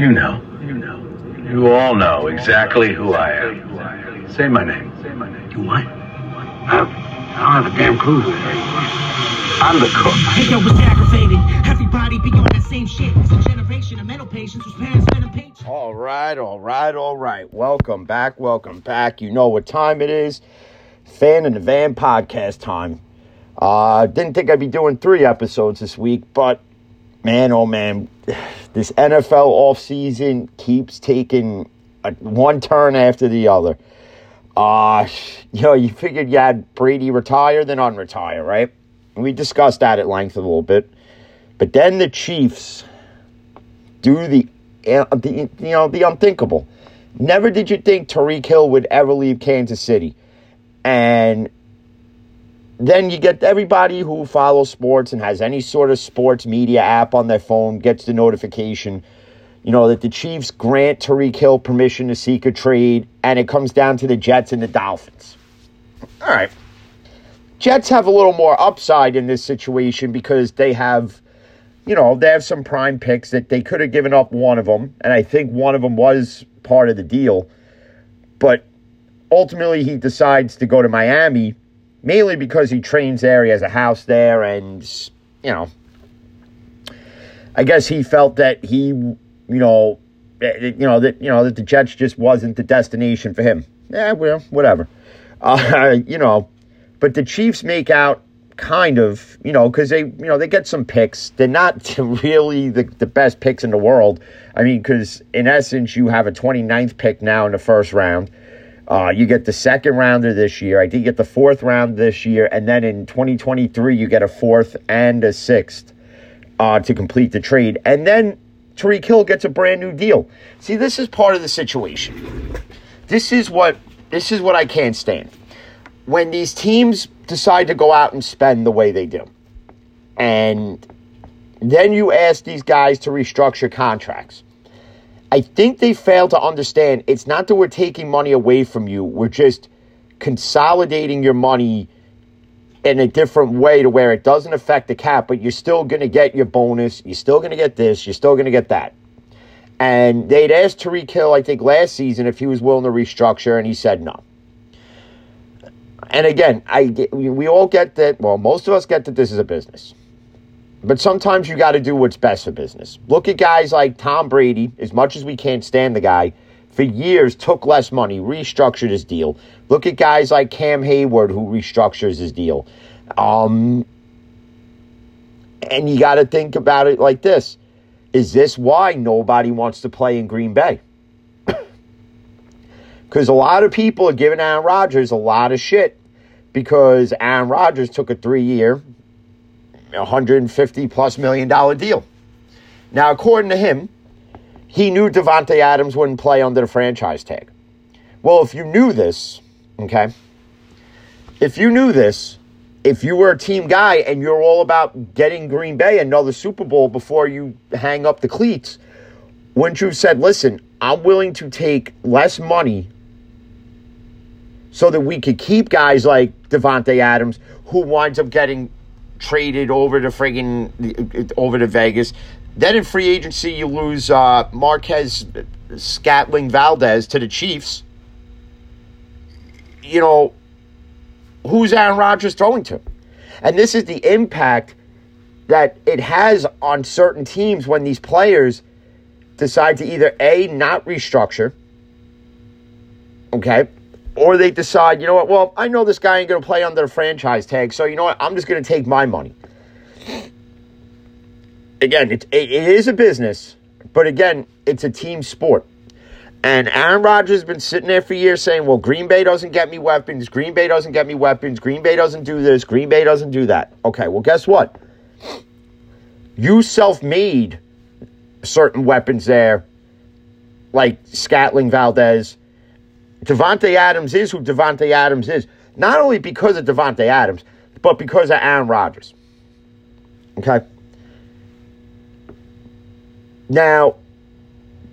You know. You know. You all know exactly who I am. Say my name. Say my name. You what? I don't, I don't have a damn clue who. I'm the cook. Hey yo, it's aggravating. Everybody be on that same shit. It's a generation of mental patients whose parents met them paint. All right, all right, all right. Welcome back, welcome back. You know what time it is. Fan in the Van podcast time. Uh, didn't think I'd be doing three episodes this week, but man, oh man, this NFL offseason keeps taking a, one turn after the other. Uh, you know, you figured you had Brady retire, then unretire, right? We discussed that at length a little bit. But then the Chiefs do the, uh, the you know, the unthinkable. Never did you think Tyreek Hill would ever leave Kansas City. And then you get everybody who follows sports and has any sort of sports media app on their phone gets the notification, you know, that the Chiefs grant Tyreek Hill permission to seek a trade, and it comes down to the Jets and the Dolphins. All right. Jets have a little more upside in this situation because they have, you know, they have some prime picks that they could have given up one of them, and I think one of them was part of the deal. But ultimately, he decides to go to Miami mainly because he trains there. He has a house there, and you know, I guess he felt that he, you know, you know that you know that the Jets just wasn't the destination for him. Yeah, well, whatever. Uh, you know, but the Chiefs make out kind of, you know, because they, you know, they get some picks. They're not really the, the best picks in the world. I mean, because in essence, you have a 29th pick now in the first round. Uh, you get the second rounder this year. I think you get the fourth round this year. And then in 2023, you get a fourth and a sixth uh, to complete the trade. And then Tyreek Hill gets a brand new deal. See, this is part of the situation. This is what this is what I can't stand. When these teams decide to go out and spend the way they do. And then you ask these guys to restructure contracts. I think they fail to understand it's not that we're taking money away from you, we're just consolidating your money in a different way to where it doesn't affect the cap, but you're still going to get your bonus. You're still going to get this. You're still going to get that. And they'd asked Tyreek Hill, I think, last season if he was willing to restructure, and he said no. And again, I we all get that. Well, most of us get that this is a business. But sometimes you got to do what's best for business. Look at guys like Tom Brady, as much as we can't stand the guy, for years took less money, restructured his deal. Look at guys like Cam Heyward, who restructures his deal. Um, and you got to think about it like this Is this why nobody wants to play in Green Bay? Because a lot of people are giving Aaron Rodgers a lot of shit because Aaron Rodgers took a three year, 150 plus million dollar deal. Now, according to him, he knew Davante Adams wouldn't play under the franchise tag. Well, if you knew this, okay, if you knew this, if you were a team guy and you're all about getting Green Bay another Super Bowl before you hang up the cleats, wouldn't you have said, listen, I'm willing to take less money so that we could keep guys like Davante Adams who winds up getting traded over to friggin' over to Vegas. Then in free agency, you lose uh, Marquez Scantling Valdes to the Chiefs. You know, who's Aaron Rodgers throwing to? And this is the impact that it has on certain teams when these players decide to either A, not restructure, okay, or they decide, you know what, well, I know this guy ain't going to play under the franchise tag, so you know what, I'm just going to take my money. Again, it, it is a business, but again, it's a team sport. And Aaron Rodgers has been sitting there for years saying, well, Green Bay doesn't get me weapons. Green Bay doesn't get me weapons. Green Bay doesn't do this. Green Bay doesn't do that. Okay, well, guess what? You self made certain weapons there, like Scantling Valdes. Davante Adams is who Davante Adams is, not only because of Davante Adams, but because of Aaron Rodgers. Okay? Now,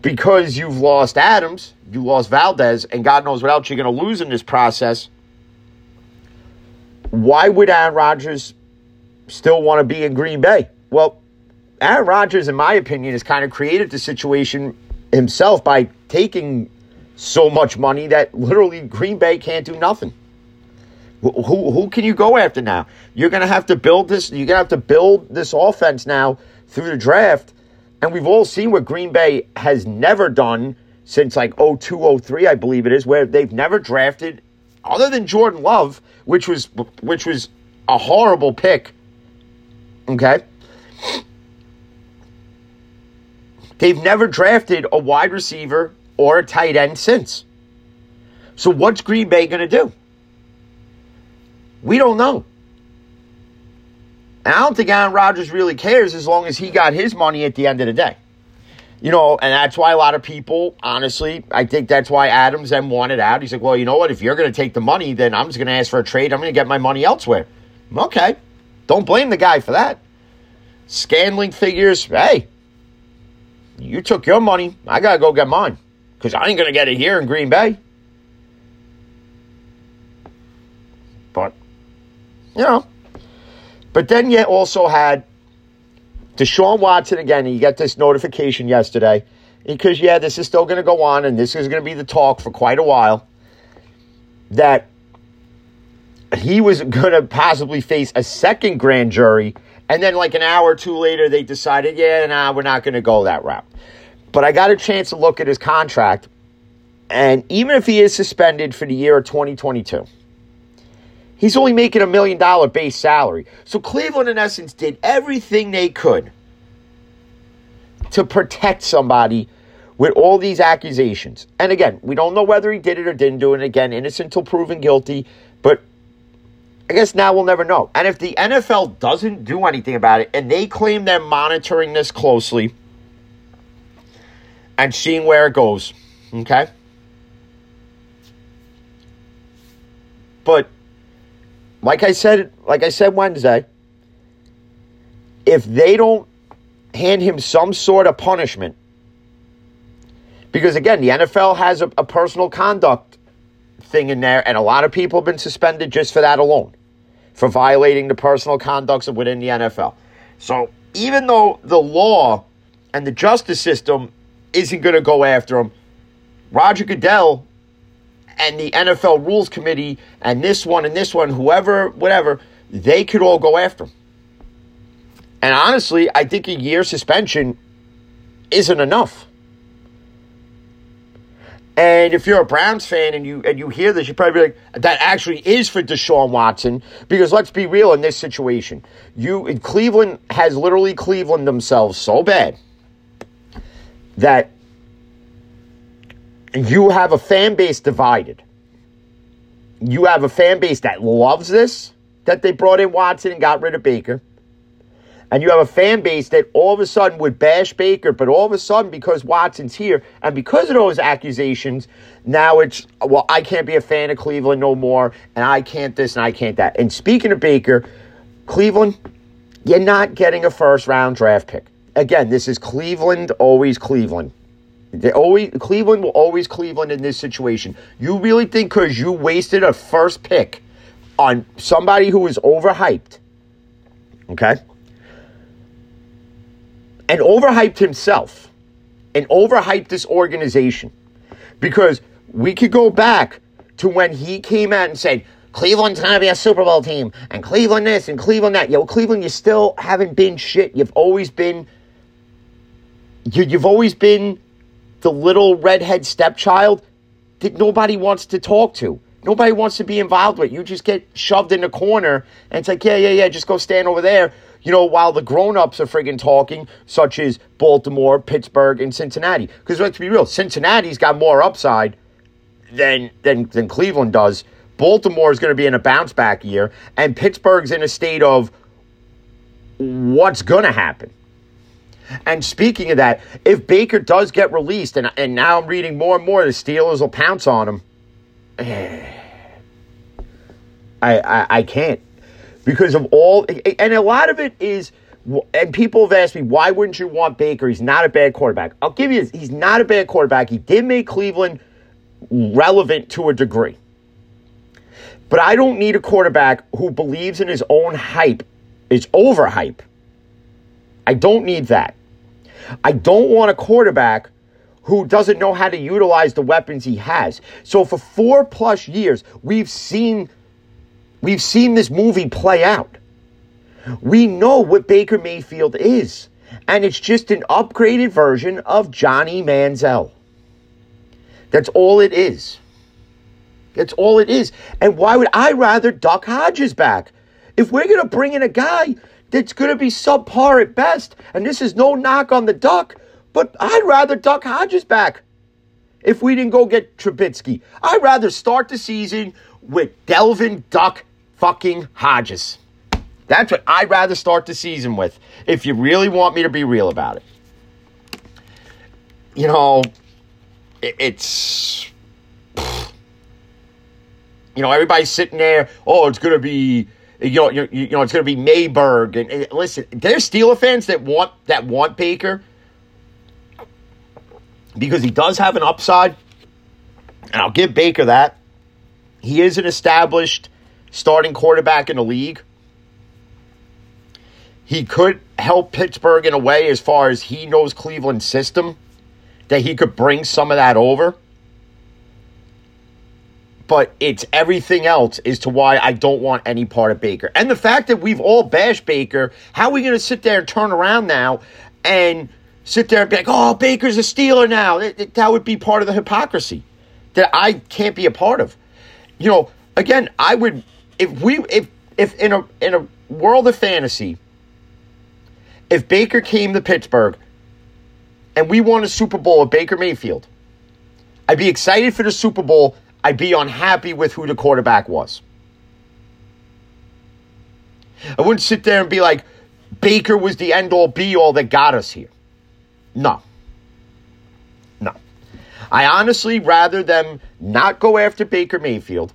because you've lost Adams, you lost Valdes, and God knows what else you're going to lose in this process, why would Aaron Rodgers still want to be in Green Bay? Well, Aaron Rodgers, in my opinion, has kind of created the situation himself by taking so much money that literally Green Bay can't do nothing. Who, who, can you go after now? You're going to have to build this. You're going to have to build this offense now through the draft. And we've all seen what Green Bay has never done since like 02, 03, I believe it is, where they've never drafted, other than Jordan Love, which was which was a horrible pick. Okay. They've never drafted a wide receiver or a tight end since. So what's Green Bay going to do? We don't know. And I don't think Aaron Rodgers really cares as long as he got his money at the end of the day. You know, and that's why a lot of people, honestly, I think that's why Adams then wanted out. He's like, well, you know what? If you're going to take the money, then I'm just going to ask for a trade. I'm going to get my money elsewhere. Okay. Don't blame the guy for that. Scantling figures, hey, you took your money. I got to go get mine because I ain't going to get it here in Green Bay. But, you know. But then you also had Deshaun Watson again. You get this notification yesterday because, yeah, this is still going to go on and this is going to be the talk for quite a while that he was going to possibly face a second grand jury. And then, like an hour or two later, they decided, yeah, nah, we're not going to go that route. But I got a chance to look at his contract. And even if he is suspended for the year of 2022, he's only making a million dollar base salary. So Cleveland, in essence, did everything they could to protect somebody with all these accusations. And again, we don't know whether he did it or didn't do it. again, innocent until proven guilty. But I guess now we'll never know. And if the NFL doesn't do anything about it and they claim they're monitoring this closely and seeing where it goes, okay? But like I said, like I said Wednesday, if they don't hand him some sort of punishment, because again, the NFL has a, a personal conduct thing in there, and a lot of people have been suspended just for that alone for violating the personal conducts within the NFL. So even though the law and the justice system isn't going to go after him, Roger Goodell and the NFL Rules Committee and this one and this one, whoever, whatever, they could all go after him. And honestly, I think a year suspension isn't enough. And if you're a Browns fan and you and you hear this, you probably like, that actually is for Deshaun Watson. Because let's be real in this situation. You Cleveland has literally Cleveland themselves so bad that you have a fan base divided. You have a fan base that loves this, that they brought in Watson and got rid of Baker and you have a fan base that all of a sudden would bash Baker, but all of a sudden, because Watson's here and because of those accusations, now it's, well, I can't be a fan of Cleveland no more, and I can't this and I can't that. And speaking of Baker, Cleveland, you're not getting a first round draft pick. Again, this is Cleveland, always Cleveland. They always Cleveland will always Cleveland in this situation. You really think because you wasted a first pick on somebody who is overhyped, okay? and overhyped himself and overhyped this organization because we could go back to when he came out and said, Cleveland's to be a Super Bowl team, and Cleveland this, and Cleveland that. Yo, Cleveland, you still haven't been shit. You've always been, you, you've always been the little redhead stepchild that nobody wants to talk to. Nobody wants to be involved with. You just get shoved in the corner, and it's like, yeah, yeah, yeah, just go stand over there you know, while the grown-ups are friggin' talking, such as Baltimore, Pittsburgh, and Cincinnati. Because let's be real, Cincinnati's got more upside than than than Cleveland does. Baltimore is going to be in a bounce back year, and Pittsburgh's in a state of what's going to happen. And speaking of that, if Baker does get released, and, and now I'm reading more and more, the Steelers will pounce on him. I, I, I can't because of all, and a lot of it is, and people have asked me, why wouldn't you want Baker? He's not a bad quarterback. I'll give you, this. he's not a bad quarterback. He did make Cleveland relevant to a degree. But I don't need a quarterback who believes in his own hype, is overhype. I don't need that. I don't want a quarterback who doesn't know how to utilize the weapons he has. So for four plus years, we've seen we've seen this movie play out. We know what Baker Mayfield is, and it's just an upgraded version of Johnny Manziel. That's all it is. That's all it is. And why would I rather Duck Hodges back? If we're going to bring in a guy that's going to be subpar at best, and this is no knock on the Duck, but I'd rather Duck Hodges back if we didn't go get Trubisky. I'd rather start the season with Devlin Duck fucking Hodges. That's what I'd rather start the season with if you really want me to be real about it. You know, it's. You know, everybody's sitting there, oh, it's going to be you know, you, you know, it's going to be Mayberg. And, and, listen, there's Steeler fans that want that want Baker because he does have an upside, and I'll give Baker that. He is an established starting quarterback in the league. He could help Pittsburgh in a way as far as he knows Cleveland's system, that he could bring some of that over but it's everything else as to why I don't want any part of Baker. And the fact that we've all bashed Baker, how are we going to sit there and turn around now and sit there and be like, oh, Baker's a Steeler now? That, that would be part of the hypocrisy that I can't be a part of. You know, again, I would if we if if in a in a world of fantasy, if Baker came to Pittsburgh and we won a Super Bowl with Baker Mayfield, I'd be excited for the Super Bowl I'd be unhappy with who the quarterback was. I wouldn't sit there and be like, Baker was the end all be all that got us here. No. No. I honestly rather them not go after Baker Mayfield.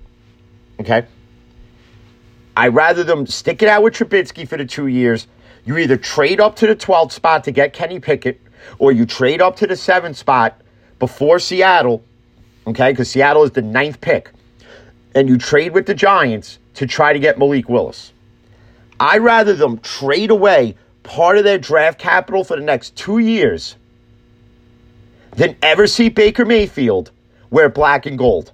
Okay? I rather them stick it out with Trubisky for the two years. You either trade up to the 12th spot to get Kenny Pickett, or you trade up to the seventh spot before Seattle okay, because Seattle is the ninth pick, and you trade with the Giants to try to get Malik Willis. I'd rather them trade away part of their draft capital for the next two years than ever see Baker Mayfield wear black and gold.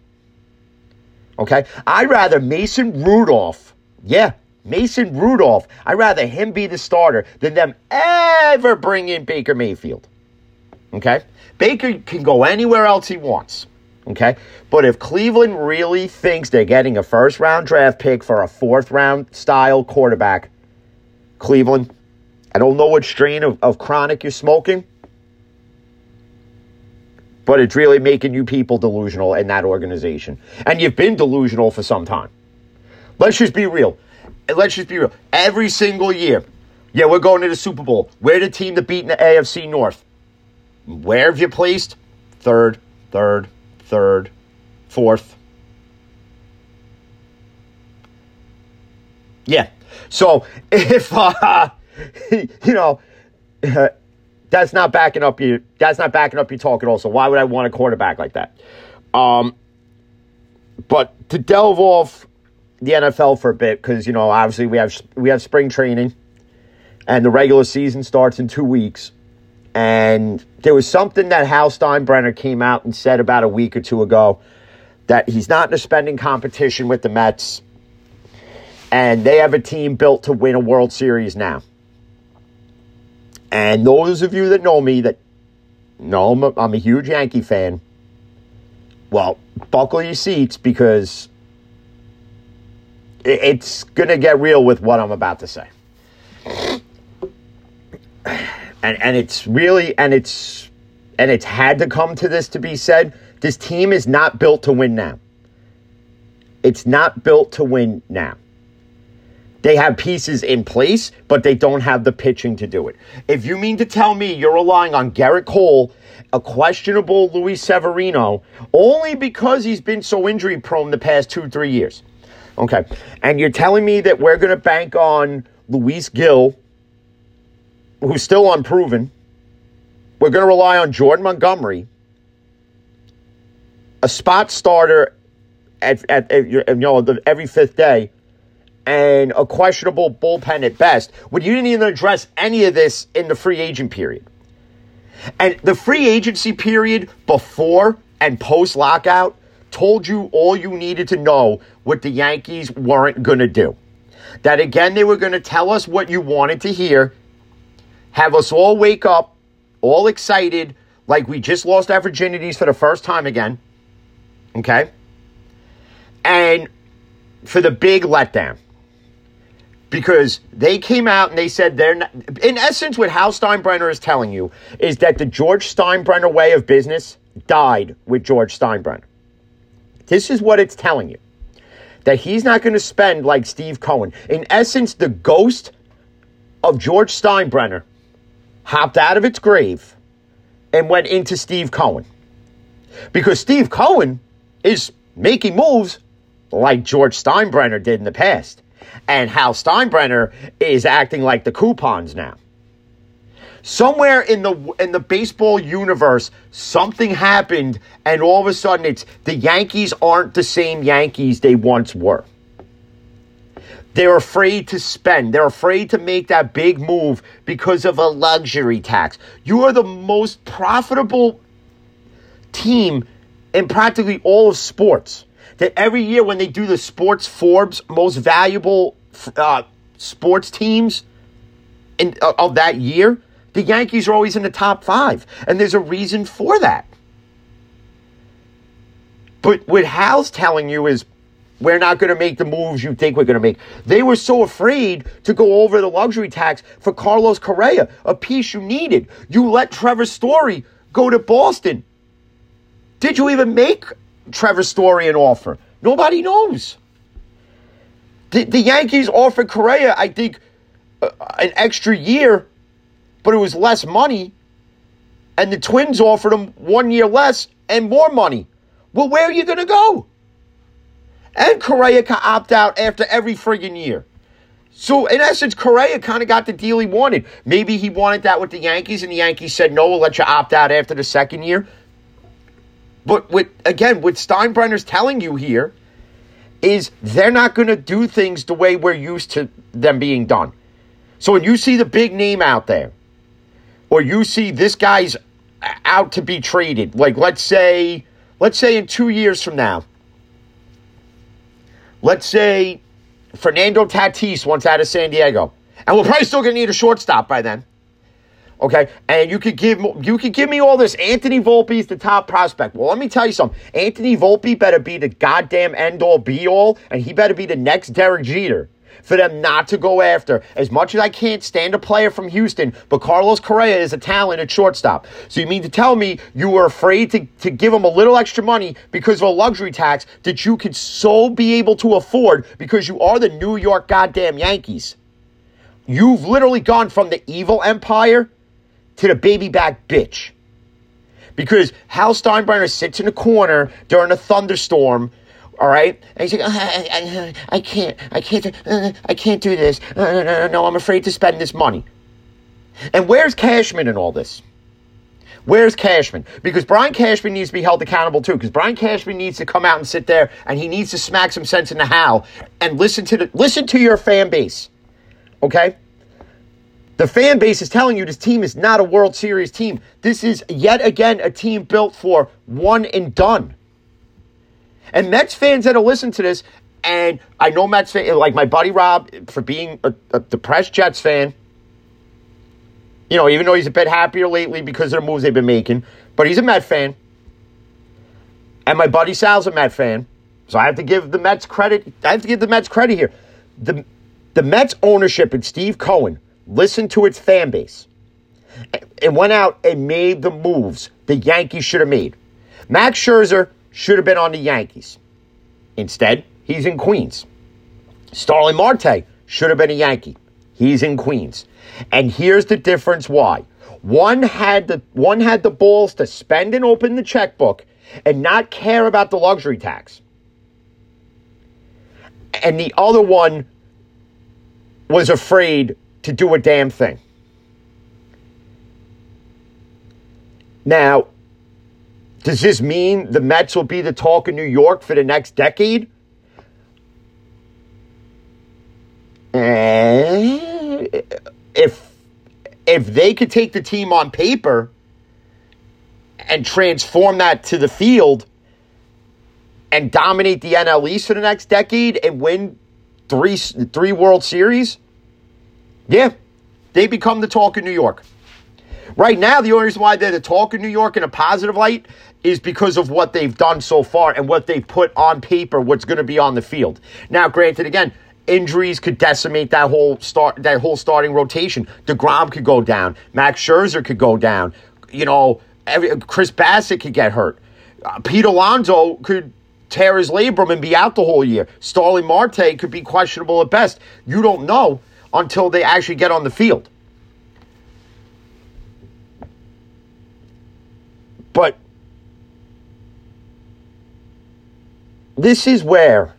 Okay? I'd rather Mason Rudolph, yeah, Mason Rudolph, I'd rather him be the starter than them ever bring in Baker Mayfield. Okay? Baker can go anywhere else he wants. Okay. But if Cleveland really thinks they're getting a first round draft pick for a fourth round style quarterback, Cleveland, I don't know what strain of, of chronic you're smoking, but it's really making you people delusional in that organization. And you've been delusional for some time. Let's just be real. Let's just be real. Every single year, yeah, we're going to the Super Bowl. We're the team that beat in the AFC North. Where have you placed? Third, third, third, fourth. Yeah. So if uh, you know that's not backing up you, that's not backing up your talk at all. So why would I want a quarterback like that? Um, but to delve off the NFL for a bit, because you know obviously we have we have spring training, and the regular season starts in two weeks. And there was something that Hal Steinbrenner came out and said about a week or two ago that he's not in a spending competition with the Mets. And they have a team built to win a World Series now. And those of you that know me that know I'm a, I'm a huge Yankee fan, well, buckle your seats because it's going to get real with what I'm about to say and and it's really and it's and it's had to come to this to be said. This team is not built to win now. It's not built to win now. They have pieces in place, but they don't have the pitching to do it. If you mean to tell me you're relying on Gerrit Cole, a questionable Luis Severino, only because he's been so injury prone the past two, three years. Okay. And you're telling me that we're going to bank on Luis Gil who's still unproven. We're going to rely on Jordan Montgomery, a spot starter at, at, at you know every fifth day, and a questionable bullpen at best. When you didn't even address any of this in the free agent period. And the free agency period before and post lockout told you all you needed to know what the Yankees weren't going to do. That again, they were going to tell us what you wanted to hear, have us all wake up, all excited, like we just lost our virginities for the first time again. Okay? And for the big letdown. Because they came out and they said they're not, in essence, what Hal Steinbrenner is telling you is that the George Steinbrenner way of business died with George Steinbrenner. This is what it's telling you that he's not going to spend like Steve Cohen. In essence, the ghost of George Steinbrenner hopped out of its grave and went into Steve Cohen. Because Steve Cohen is making moves like George Steinbrenner did in the past. And Hal Steinbrenner is acting like the coupons now. Somewhere in the in the baseball universe, something happened, and all of a sudden it's the Yankees aren't the same Yankees they once were. They're afraid to spend. They're afraid to make that big move because of a luxury tax. You are the most profitable team in practically all of sports. That every year when they do the sports Forbes most valuable uh, sports teams in, uh, of that year, the Yankees are always in the top five, and there's a reason for that. But what Hal's telling you is we're not going to make the moves you think we're going to make. They were so afraid to go over the luxury tax for Carlos Correa, a piece you needed. You let Trevor Story go to Boston. Did you even make Trevor Story an offer? Nobody knows. The, the Yankees offered Correa, I think, uh, an extra year, but it was less money. And the Twins offered him one year less and more money. Well, where are you going to go? And Correa can opt out after every friggin' year. So, in essence, Correa kind of got the deal he wanted. Maybe he wanted that with the Yankees, and the Yankees said, no, we'll let you opt out after the second year. But with again, what Steinbrenner's telling you here is they're not going to do things the way we're used to them being done. So when you see the big name out there, or you see this guy's out to be traded, like let's say, let's say in two years from now, let's say Fernando Tatis wants out of San Diego, and we're probably still going to need a shortstop by then. Okay, and you could give you could give me all this. Anthony Volpe is the top prospect. Well, let me tell you something. Anthony Volpe better be the goddamn end all be all, and he better be the next Derek Jeter for them not to go after. As much as I can't stand a player from Houston, but Carlos Correa is a talent at shortstop. So you mean to tell me you were afraid to, to give him a little extra money because of a luxury tax that you could so be able to afford because you are the New York goddamn Yankees? You've literally gone from the evil empire to the baby back bitch. Because Hal Steinbrenner sits in a corner during a thunderstorm, all right, and he's like, I, I, I can't, I can't, uh, I can't do this. Uh, no, no, no, I'm afraid to spend this money. And where's Cashman in all this? Where's Cashman? Because Brian Cashman needs to be held accountable too. Because Brian Cashman needs to come out and sit there, and he needs to smack some sense into Hal and listen to the listen to your fan base. Okay. The fan base is telling you this team is not a World Series team. This is yet again a team built for one and done. And Mets fans that'll listen to this, and I know Mets fans, like my buddy Rob, for being a, a depressed Jets fan, you know, even though he's a bit happier lately because of the moves they've been making, but he's a Met fan. And my buddy Sal's a Met fan. So I have to give the Mets credit. I have to give the Mets credit here. The, the Mets ownership and Steve Cohen listened to its fan base and went out and made the moves the Yankees should have made. Max Scherzer should have been on the Yankees. Instead, he's in Queens. Starling Marte should have been a Yankee. He's in Queens. And here's the difference why. One had the one had the balls to spend and open the checkbook and not care about the luxury tax. And the other one was afraid to do a damn thing. Now, does this mean the Mets will be the talk in New York for the next decade? Eh, if if they could take the team on paper and transform that to the field and dominate the NL East for the next decade and win three three World Series, yeah, they become the talk in New York. Right now, the only reason why they're the talk in New York in a positive light is because of what they've done so far and what they've put on paper, what's going to be on the field. Now, granted, again, injuries could decimate that whole start that whole starting rotation. Degrom could go down. Max Scherzer could go down. You know, every, Chris Bassitt could get hurt. Uh, Pete Alonso could tear his labrum and be out the whole year. Starling Marte could be questionable at best. You don't know until they actually get on the field. But this is where,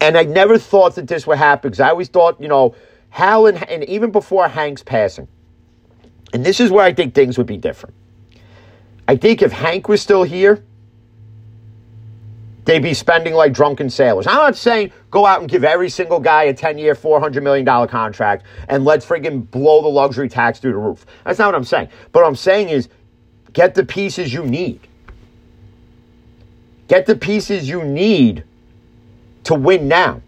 and I never thought that this would happen because I always thought, you know, Hal and, and even before Hank's passing, and this is where I think things would be different. I think if Hank was still here, they'd be spending like drunken sailors. I'm not saying go out and give every single guy a 10 year, $400 million contract and let's friggin' blow the luxury tax through the roof. That's not what I'm saying. But what I'm saying is get the pieces you need. Get the pieces you need to win now.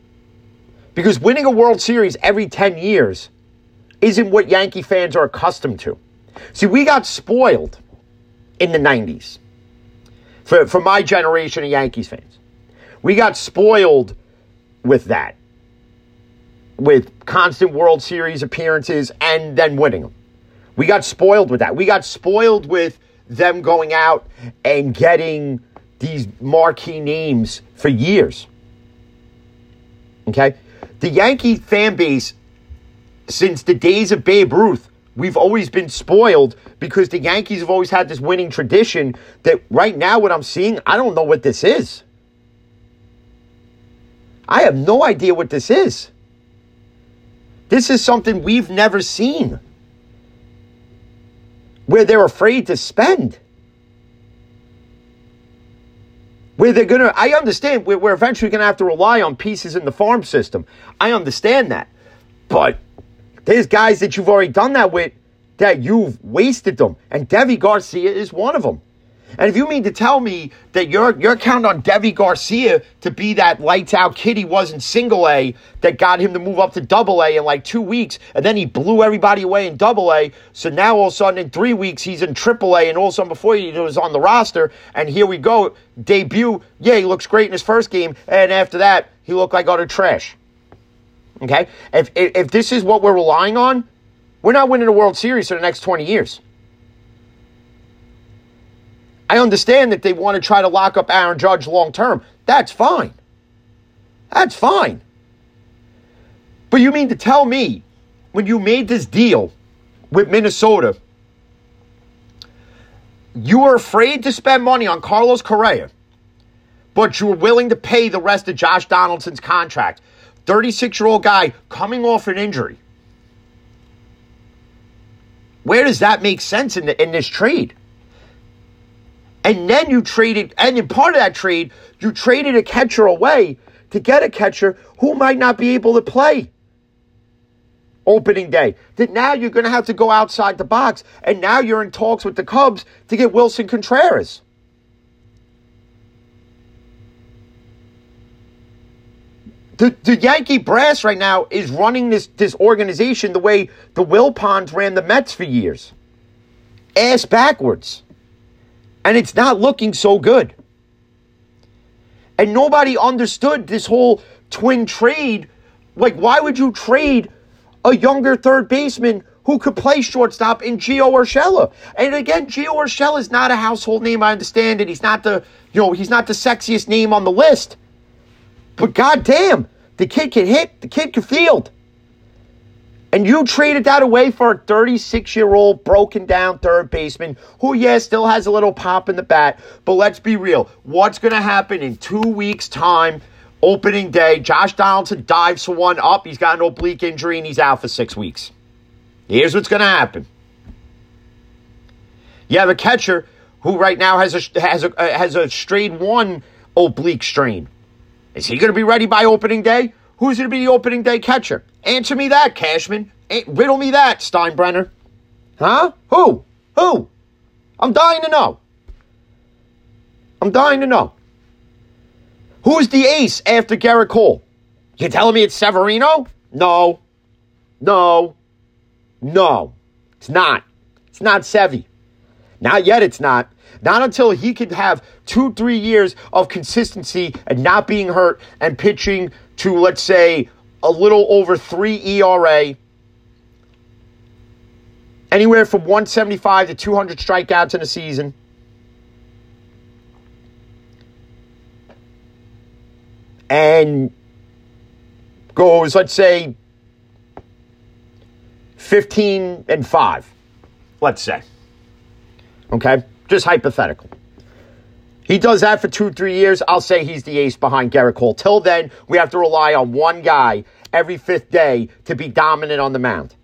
Because winning a World Series every 10 years isn't what Yankee fans are accustomed to. See, we got spoiled in the 90s for, for my generation of Yankees fans. We got spoiled with that, with constant World Series appearances and then winning them. We got spoiled with that. We got spoiled with them going out and getting these marquee names for years. Okay? The Yankee fan base, since the days of Babe Ruth, we've always been spoiled because the Yankees have always had this winning tradition that right now, what I'm seeing, I don't know what this is. I have no idea what this is. This is something we've never seen where they're afraid to spend. Where they're going to, I understand we're, we're eventually going to have to rely on pieces in the farm system. I understand that. But there's guys that you've already done that with that you've wasted them. And Deivi Garcia is one of them. And if you mean to tell me that you're you're counting on Deivi Garcia to be that lights out kid he was in single A that got him to move up to double A in like two weeks, and then he blew everybody away in double A. So now all of a sudden in three weeks he's in triple A, and all of a sudden before he was on the roster, and here we go debut. Yeah, he looks great in his first game, and after that he looked like utter trash. Okay, if if, if this is what we're relying on, we're not winning a World Series for the next twenty years. I understand that they want to try to lock up Aaron Judge long term. That's fine. That's fine. But you mean to tell me when you made this deal with Minnesota, you were afraid to spend money on Carlos Correa, but you were willing to pay the rest of Josh Donaldson's contract? 36 year old guy coming off an injury. Where does that make sense in, the, in this trade? And then you traded, and in part of that trade, you traded a catcher away to get a catcher who might not be able to play opening day. That now you're going to have to go outside the box, and now you're in talks with the Cubs to get Willson Contreras. The, the Yankee brass right now is running this, this organization the way the Wilpons ran the Mets for years. Ass backwards and it's not looking so good. And nobody understood this whole twin trade. Like, why would you trade a younger third baseman who could play shortstop in Gio Urshela? And again, Gio Urshela is not a household name. I understand it. He's not the, you know, he's not the sexiest name on the list. But goddamn, the kid can hit. The kid can field. And you traded that away for a 36 year old broken down third baseman who, yeah, still has a little pop in the bat. But let's be real. What's going to happen in two weeks' time, opening day? Josh Donaldson dives for one up. He's got an oblique injury and he's out for six weeks. Here's what's going to happen. You have a catcher who right now has a has a uh, has a straight one oblique strain. Is he going to be ready by opening day? Who's going to be the opening day catcher? Answer me that, Cashman. Riddle me that, Steinbrenner. Huh? Who? Who? I'm dying to know. I'm dying to know. Who's the ace after Gerrit Cole? You telling me it's Severino? No. No. No. It's not. It's not Sevy. Not yet, it's not. Not until he can have two, three years of consistency and not being hurt and pitching to, let's say, a little over three ERA, anywhere from 175 to 200 strikeouts in a season. And goes, let's say, 15 and 5, let's say. Okay? Just hypothetical. He does that for two, three years. I'll say he's the ace behind Gerrit Cole. Till then, we have to rely on one guy every fifth day to be dominant on the mound.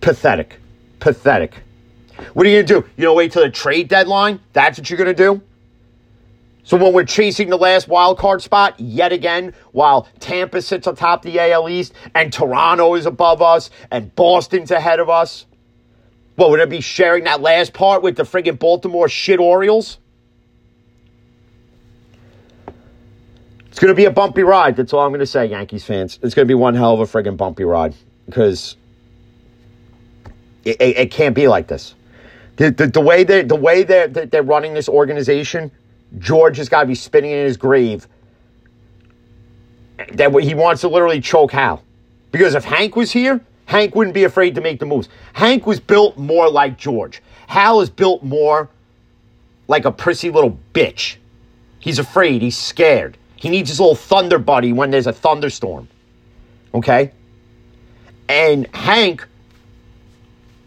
Pathetic. Pathetic. What are you going to do? You know, wait till the trade deadline? That's what you're going to do? So when we're chasing the last wild card spot yet again, while Tampa sits atop the AL East and Toronto is above us and Boston's ahead of us, what would I be sharing that last part with the friggin' Baltimore shit Orioles? It's going to be a bumpy ride. That's all I'm going to say, Yankees fans. It's going to be one hell of a friggin' bumpy ride because it, it, it can't be like this. The, the, the way they the way they're, they're running this organization, George has got to be spinning in his grave. That he wants to literally choke Hal, because if Hank was here, Hank wouldn't be afraid to make the moves. Hank was built more like George. Hal is built more like a prissy little bitch. He's afraid. He's scared. He needs his little thunder buddy when there's a thunderstorm. Okay? And Hank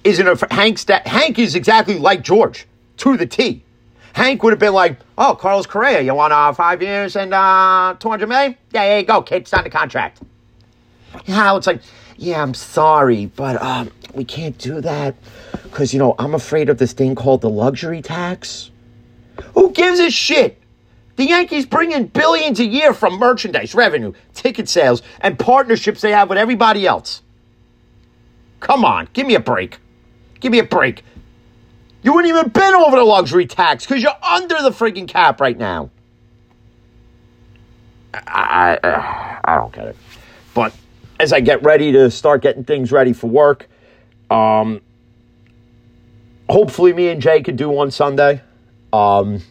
isn't a Hank's that Hank is exactly like George to the T. Hank would have been like, "Oh, Carlos Correa, you want uh, five years and uh, two hundred million? Yeah, there you go, kid. Sign the contract." How it's like, yeah, I'm sorry, but um, we can't do that because you know I'm afraid of this thing called the luxury tax. Who gives a shit? The Yankees bring in billions a year from merchandise revenue, ticket sales, and partnerships they have with everybody else. Come on, give me a break. Give me a break. You wouldn't even been over the luxury tax because you're under the freaking cap right now. I, I, I don't get it. But as I get ready to start getting things ready for work, um, hopefully me and Jay can do one Sunday. Um,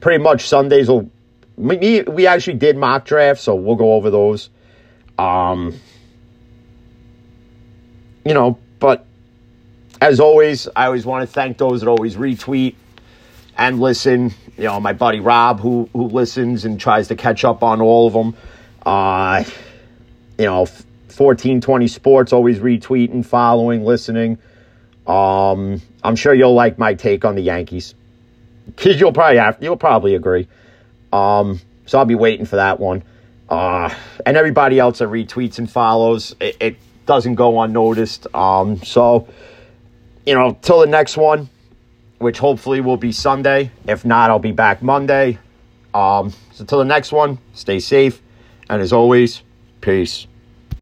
pretty much Sundays will. We, we actually did mock drafts, so we'll go over those. Um, you know, but as always, I always want to thank those that always retweet and listen. You know, my buddy Rob, who who listens and tries to catch up on all of them. Uh, you know, fourteen twenty sports always retweeting, following, listening. Um, I'm sure you'll like my take on the Yankees. Cause you'll probably have, you'll probably agree. Um, so I'll be waiting for that one. Uh, and everybody else that retweets and follows, it, it doesn't go unnoticed. Um, so, you know, till the next one, which hopefully will be Sunday. If not, I'll be back Monday. Um, so till the next one, stay safe. And as always, peace.